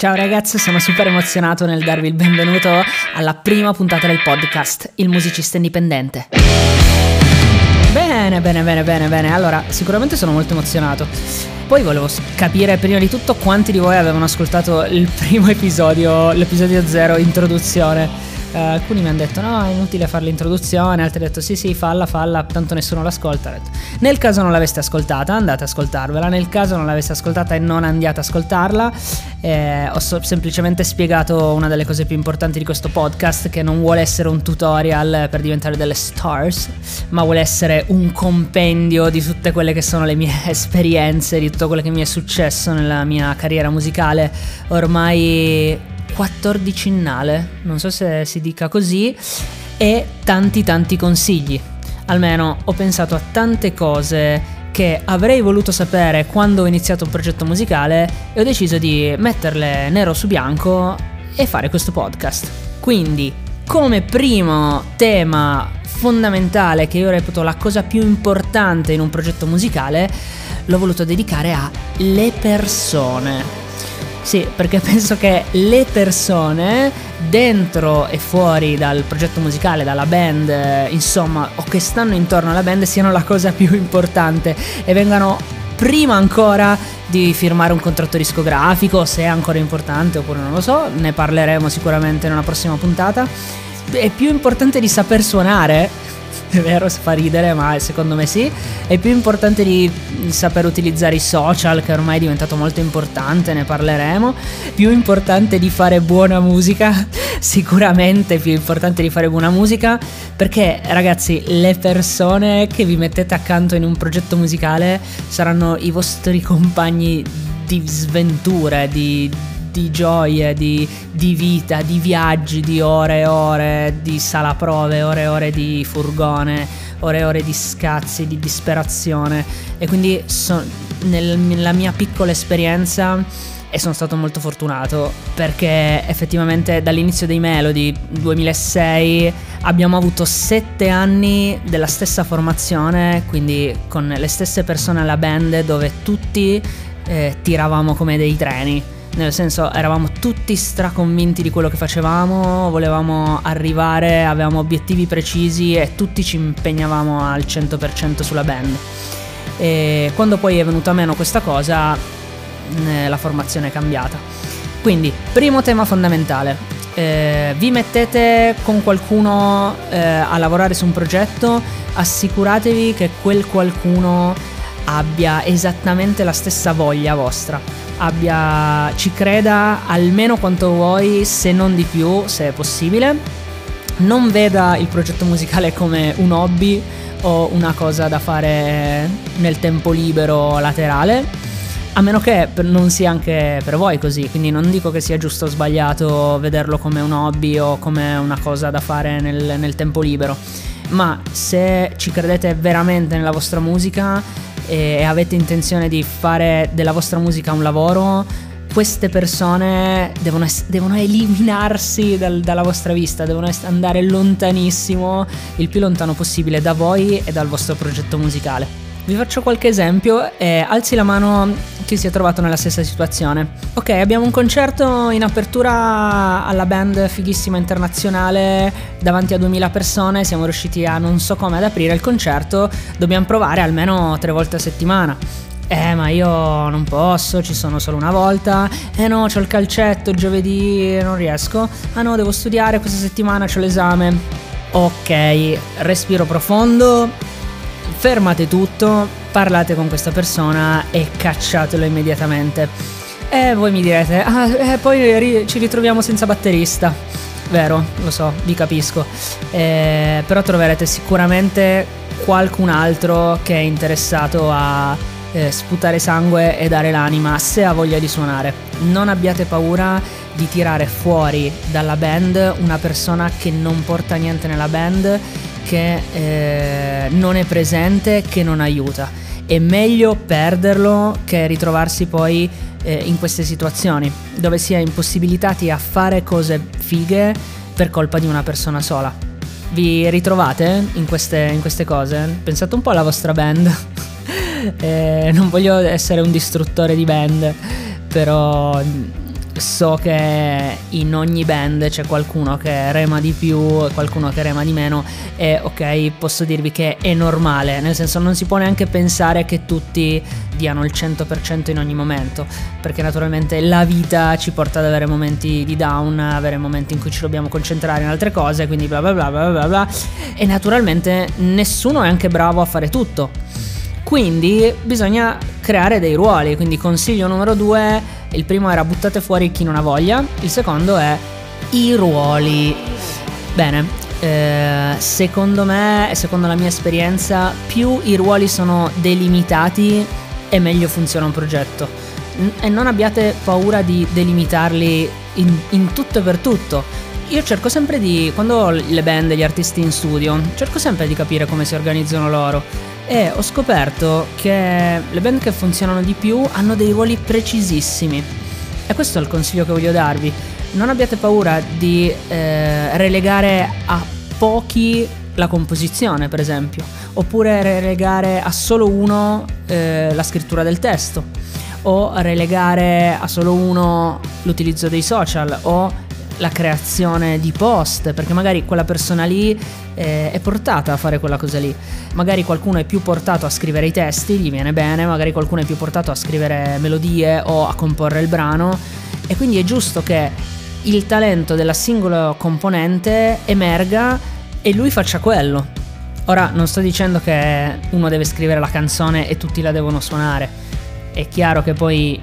Ciao ragazzi, sono super emozionato nel darvi il benvenuto alla prima puntata del podcast Il musicista indipendente. Bene, bene, bene, bene, bene. Allora, sicuramente sono molto emozionato. Poi volevo capire prima di tutto quanti di voi avevano ascoltato il primo episodio, l'episodio 0, introduzione. Uh, alcuni mi hanno detto no, è inutile fare l'introduzione, altri hanno detto sì sì, falla, falla, tanto nessuno l'ascolta. Nel caso non l'aveste ascoltata, andate ad ascoltarvela, nel caso non l'aveste ascoltata e non andiate ad ascoltarla, eh, ho so- semplicemente spiegato una delle cose più importanti di questo podcast, che non vuole essere un tutorial per diventare delle stars, ma vuole essere un compendio di tutte quelle che sono le mie esperienze, di tutto quello che mi è successo nella mia carriera musicale ormai quattordicennale, non so se si dica così, e tanti tanti consigli. Almeno ho pensato a tante cose che avrei voluto sapere quando ho iniziato un progetto musicale e ho deciso di metterle nero su bianco e fare questo podcast. Quindi, come primo tema fondamentale che io reputo la cosa più importante in un progetto musicale, l'ho voluto dedicare alle persone. Sì, perché penso che le persone dentro e fuori dal progetto musicale, dalla band, insomma, o che stanno intorno alla band siano la cosa più importante e vengano prima ancora di firmare un contratto discografico, se è ancora importante oppure non lo so, ne parleremo sicuramente in una prossima puntata. È più importante di saper suonare è vero, fa ridere, ma secondo me sì. È più importante di saper utilizzare i social, che ormai è diventato molto importante, ne parleremo. Più importante di fare buona musica, sicuramente più importante di fare buona musica, perché ragazzi, le persone che vi mettete accanto in un progetto musicale saranno i vostri compagni di sventure, di di gioie, di, di, vita, di viaggi, di ore e ore di sala prove, ore e ore di furgone, ore e ore di scazzi, di disperazione. E quindi so, nel, nella mia piccola esperienza e sono stato molto fortunato perché effettivamente dall'inizio dei Melody 2006 abbiamo avuto sette anni della stessa formazione, quindi con le stesse persone alla band dove tutti eh, tiravamo come dei treni nel senso eravamo tutti straconvinti di quello che facevamo, volevamo arrivare, avevamo obiettivi precisi e tutti ci impegnavamo al 100% sulla band. E quando poi è venuta meno questa cosa, eh, la formazione è cambiata. Quindi, primo tema fondamentale, eh, vi mettete con qualcuno eh, a lavorare su un progetto, assicuratevi che quel qualcuno abbia esattamente la stessa voglia vostra abbia, ci creda almeno quanto vuoi, se non di più, se è possibile. Non veda il progetto musicale come un hobby o una cosa da fare nel tempo libero laterale. A meno che non sia anche per voi così, quindi non dico che sia giusto o sbagliato vederlo come un hobby o come una cosa da fare nel, nel tempo libero, ma se ci credete veramente nella vostra musica e avete intenzione di fare della vostra musica un lavoro, queste persone devono, es- devono eliminarsi dal- dalla vostra vista, devono es- andare lontanissimo, il più lontano possibile da voi e dal vostro progetto musicale. Vi faccio qualche esempio e alzi la mano chi si è trovato nella stessa situazione. Ok, abbiamo un concerto in apertura alla band fighissima internazionale davanti a 2000 persone, siamo riusciti a non so come ad aprire il concerto, dobbiamo provare almeno tre volte a settimana. Eh, ma io non posso, ci sono solo una volta. Eh no, c'ho il calcetto, giovedì non riesco. Ah no, devo studiare questa settimana, c'ho l'esame. Ok, respiro profondo, fermate tutto, parlate con questa persona e cacciatelo immediatamente. E voi mi direte, ah, eh, poi ri- ci ritroviamo senza batterista. Vero, lo so, vi capisco. Eh, però troverete sicuramente qualcun altro che è interessato a eh, sputare sangue e dare l'anima se ha voglia di suonare. Non abbiate paura di tirare fuori dalla band una persona che non porta niente nella band che eh, non è presente, che non aiuta. È meglio perderlo che ritrovarsi poi eh, in queste situazioni dove si è impossibilitati a fare cose fighe per colpa di una persona sola. Vi ritrovate in queste, in queste cose? Pensate un po' alla vostra band. eh, non voglio essere un distruttore di band, però so che in ogni band c'è qualcuno che rema di più e qualcuno che rema di meno e ok posso dirvi che è normale, nel senso non si può neanche pensare che tutti diano il 100% in ogni momento, perché naturalmente la vita ci porta ad avere momenti di down, avere momenti in cui ci dobbiamo concentrare in altre cose, quindi bla bla bla bla bla bla e naturalmente nessuno è anche bravo a fare tutto. Quindi bisogna creare dei ruoli, quindi consiglio numero due, il primo era buttate fuori chi non ha voglia, il secondo è i ruoli. Bene, eh, secondo me e secondo la mia esperienza, più i ruoli sono delimitati e meglio funziona un progetto. e non abbiate paura di delimitarli in, in tutto e per tutto. Io cerco sempre di, quando ho le band, gli artisti in studio, cerco sempre di capire come si organizzano loro e ho scoperto che le band che funzionano di più hanno dei ruoli precisissimi. E questo è il consiglio che voglio darvi. Non abbiate paura di eh, relegare a pochi la composizione, per esempio, oppure relegare a solo uno eh, la scrittura del testo, o relegare a solo uno l'utilizzo dei social, o la creazione di post, perché magari quella persona lì eh, è portata a fare quella cosa lì. Magari qualcuno è più portato a scrivere i testi, gli viene bene, magari qualcuno è più portato a scrivere melodie o a comporre il brano e quindi è giusto che il talento della singola componente emerga e lui faccia quello. Ora non sto dicendo che uno deve scrivere la canzone e tutti la devono suonare. È chiaro che poi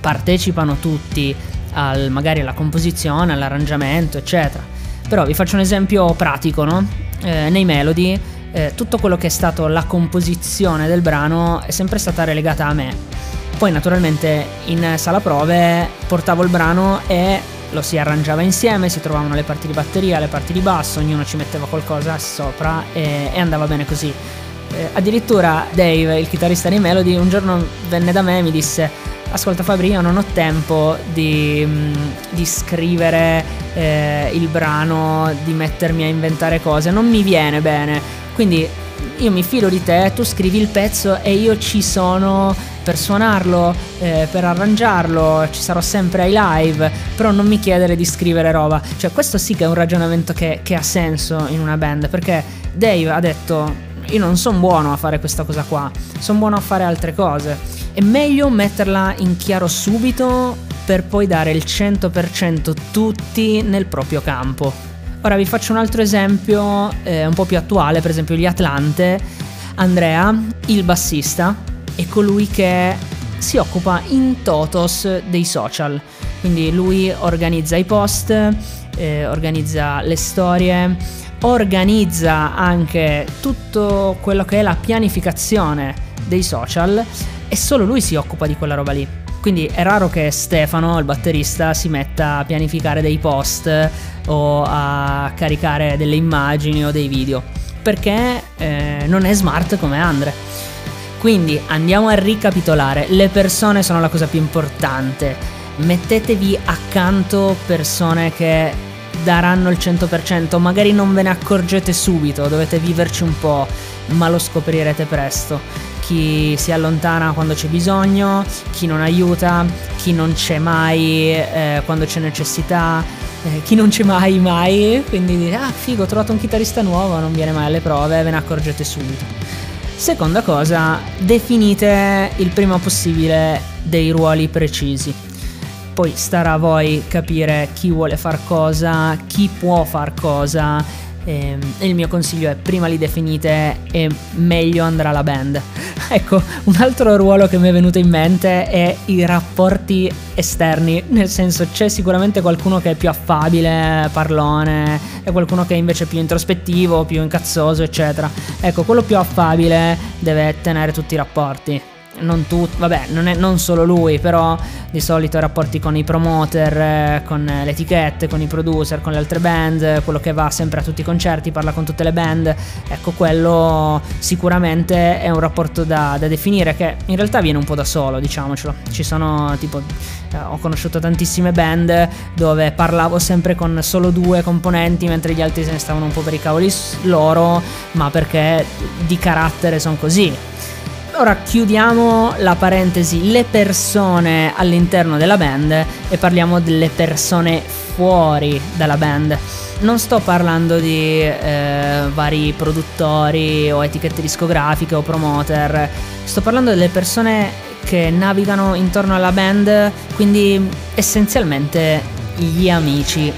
partecipano tutti al, magari alla composizione, all'arrangiamento, eccetera. Però vi faccio un esempio pratico, no? Eh, nei Melody eh, tutto quello che è stato la composizione del brano è sempre stata relegata a me. Poi naturalmente in sala prove portavo il brano e lo si arrangiava insieme, si trovavano le parti di batteria, le parti di basso, ognuno ci metteva qualcosa sopra e, e andava bene così. Eh, addirittura Dave, il chitarrista di Melody, un giorno venne da me e mi disse ascolta Fabri, io non ho tempo di, mm, di scrivere eh, il brano, di mettermi a inventare cose, non mi viene bene. Quindi io mi fido di te, tu scrivi il pezzo e io ci sono per suonarlo, eh, per arrangiarlo, ci sarò sempre ai live, però non mi chiedere di scrivere roba. Cioè questo sì che è un ragionamento che, che ha senso in una band, perché Dave ha detto io non sono buono a fare questa cosa qua, sono buono a fare altre cose è meglio metterla in chiaro subito per poi dare il 100% tutti nel proprio campo. Ora vi faccio un altro esempio eh, un po' più attuale, per esempio gli Atlante. Andrea, il bassista, è colui che si occupa in totos dei social. Quindi lui organizza i post, eh, organizza le storie, organizza anche tutto quello che è la pianificazione dei social e solo lui si occupa di quella roba lì. Quindi è raro che Stefano, il batterista, si metta a pianificare dei post o a caricare delle immagini o dei video, perché eh, non è smart come Andre. Quindi andiamo a ricapitolare, le persone sono la cosa più importante, mettetevi accanto persone che daranno il 100%, magari non ve ne accorgete subito, dovete viverci un po', ma lo scoprirete presto chi si allontana quando c'è bisogno, chi non aiuta, chi non c'è mai eh, quando c'è necessità, eh, chi non c'è mai mai, quindi dire ah figo ho trovato un chitarrista nuovo, non viene mai alle prove, ve ne accorgete subito. Seconda cosa, definite il prima possibile dei ruoli precisi. Poi starà a voi capire chi vuole far cosa, chi può far cosa e, e il mio consiglio è prima li definite e meglio andrà la band. ecco, un altro ruolo che mi è venuto in mente è i rapporti esterni, nel senso c'è sicuramente qualcuno che è più affabile, parlone, e qualcuno che è invece più introspettivo, più incazzoso, eccetera. Ecco, quello più affabile deve tenere tutti i rapporti non tutti, vabbè, non, è, non solo lui, però di solito rapporti con i promoter, eh, con le etichette, con i producer, con le altre band, quello che va sempre a tutti i concerti, parla con tutte le band, ecco quello sicuramente è un rapporto da, da definire che in realtà viene un po' da solo, diciamocelo. Ci sono tipo, eh, ho conosciuto tantissime band dove parlavo sempre con solo due componenti mentre gli altri se ne stavano un po' per i cavoli loro, ma perché di carattere sono così ora chiudiamo la parentesi le persone all'interno della band e parliamo delle persone fuori dalla band. Non sto parlando di eh, vari produttori o etichette discografiche o promoter, sto parlando delle persone che navigano intorno alla band, quindi essenzialmente gli amici.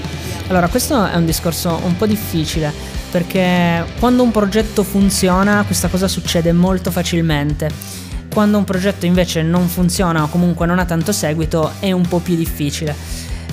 Allora, questo è un discorso un po' difficile perché quando un progetto funziona questa cosa succede molto facilmente. Quando un progetto invece non funziona o comunque non ha tanto seguito è un po' più difficile.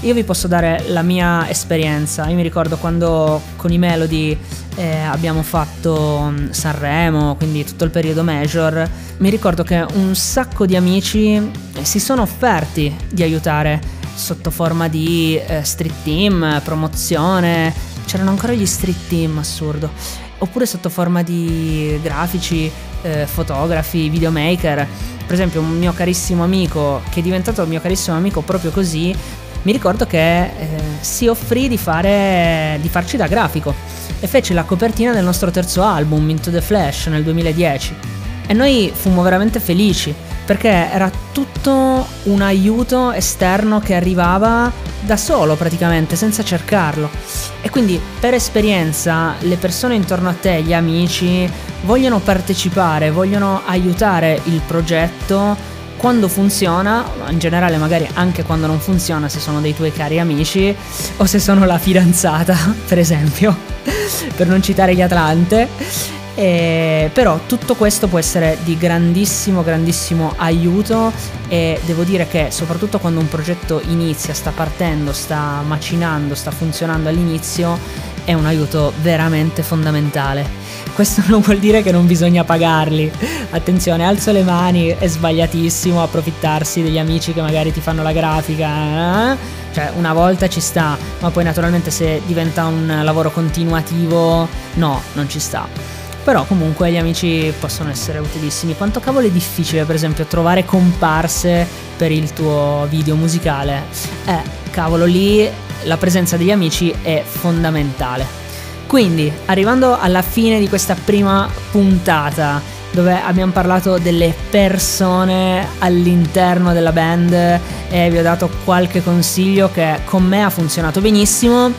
Io vi posso dare la mia esperienza. Io mi ricordo quando con i Melody eh, abbiamo fatto mm, Sanremo, quindi tutto il periodo major. Mi ricordo che un sacco di amici si sono offerti di aiutare sotto forma di eh, street team, promozione. C'erano ancora gli street team, assurdo. Oppure sotto forma di grafici, eh, fotografi, videomaker. Per esempio, un mio carissimo amico, che è diventato mio carissimo amico proprio così, mi ricordo che eh, si offrì di, fare, di farci da grafico e fece la copertina del nostro terzo album, Into the Flash, nel 2010. E noi fummo veramente felici perché era tutto un aiuto esterno che arrivava da solo praticamente, senza cercarlo. E quindi per esperienza le persone intorno a te, gli amici, vogliono partecipare, vogliono aiutare il progetto quando funziona, in generale magari anche quando non funziona se sono dei tuoi cari amici o se sono la fidanzata, per esempio, per non citare gli Atlante. E, però tutto questo può essere di grandissimo, grandissimo aiuto e devo dire che soprattutto quando un progetto inizia, sta partendo, sta macinando, sta funzionando all'inizio, è un aiuto veramente fondamentale. Questo non vuol dire che non bisogna pagarli. Attenzione, alzo le mani, è sbagliatissimo approfittarsi degli amici che magari ti fanno la grafica. Eh? Cioè, una volta ci sta, ma poi naturalmente se diventa un lavoro continuativo, no, non ci sta. Però comunque gli amici possono essere utilissimi. Quanto cavolo è difficile, per esempio, trovare comparse per il tuo video musicale? Eh, cavolo, lì la presenza degli amici è fondamentale. Quindi, arrivando alla fine di questa prima puntata, dove abbiamo parlato delle persone all'interno della band e vi ho dato qualche consiglio che con me ha funzionato benissimo,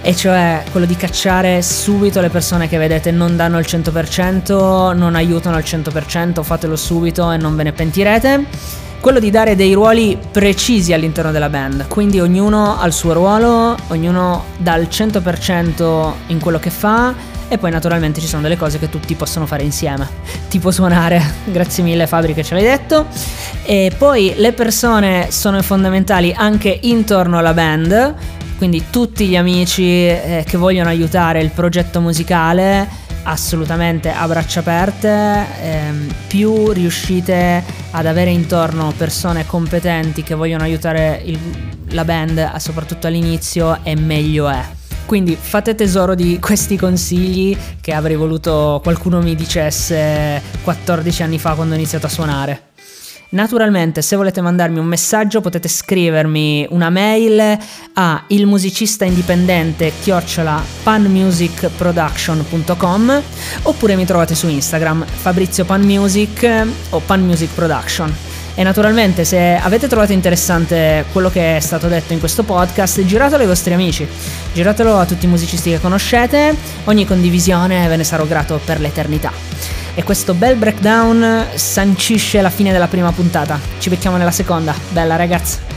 e cioè quello di cacciare subito le persone che vedete. Non danno il 100%, non aiutano al 100%, fatelo subito e non ve ne pentirete quello di dare dei ruoli precisi all'interno della band, quindi ognuno ha il suo ruolo, ognuno dà il 100% in quello che fa e poi naturalmente ci sono delle cose che tutti possono fare insieme, tipo suonare, grazie mille Fabri che ce l'hai detto, e poi le persone sono fondamentali anche intorno alla band, quindi tutti gli amici eh, che vogliono aiutare il progetto musicale assolutamente a braccia aperte, ehm, più riuscite ad avere intorno persone competenti che vogliono aiutare il, la band, soprattutto all'inizio, e meglio è. Quindi fate tesoro di questi consigli che avrei voluto qualcuno mi dicesse 14 anni fa quando ho iniziato a suonare. Naturalmente, se volete mandarmi un messaggio potete scrivermi una mail a ilmusicistaindipendente chiocciola panmusicproduction.com oppure mi trovate su Instagram Fabrizio Panmusic o Panmusic Production. E naturalmente se avete trovato interessante quello che è stato detto in questo podcast, giratelo ai vostri amici, giratelo a tutti i musicisti che conoscete, ogni condivisione ve ne sarò grato per l'eternità. E questo bel breakdown sancisce la fine della prima puntata. Ci becchiamo nella seconda. Bella ragazzi.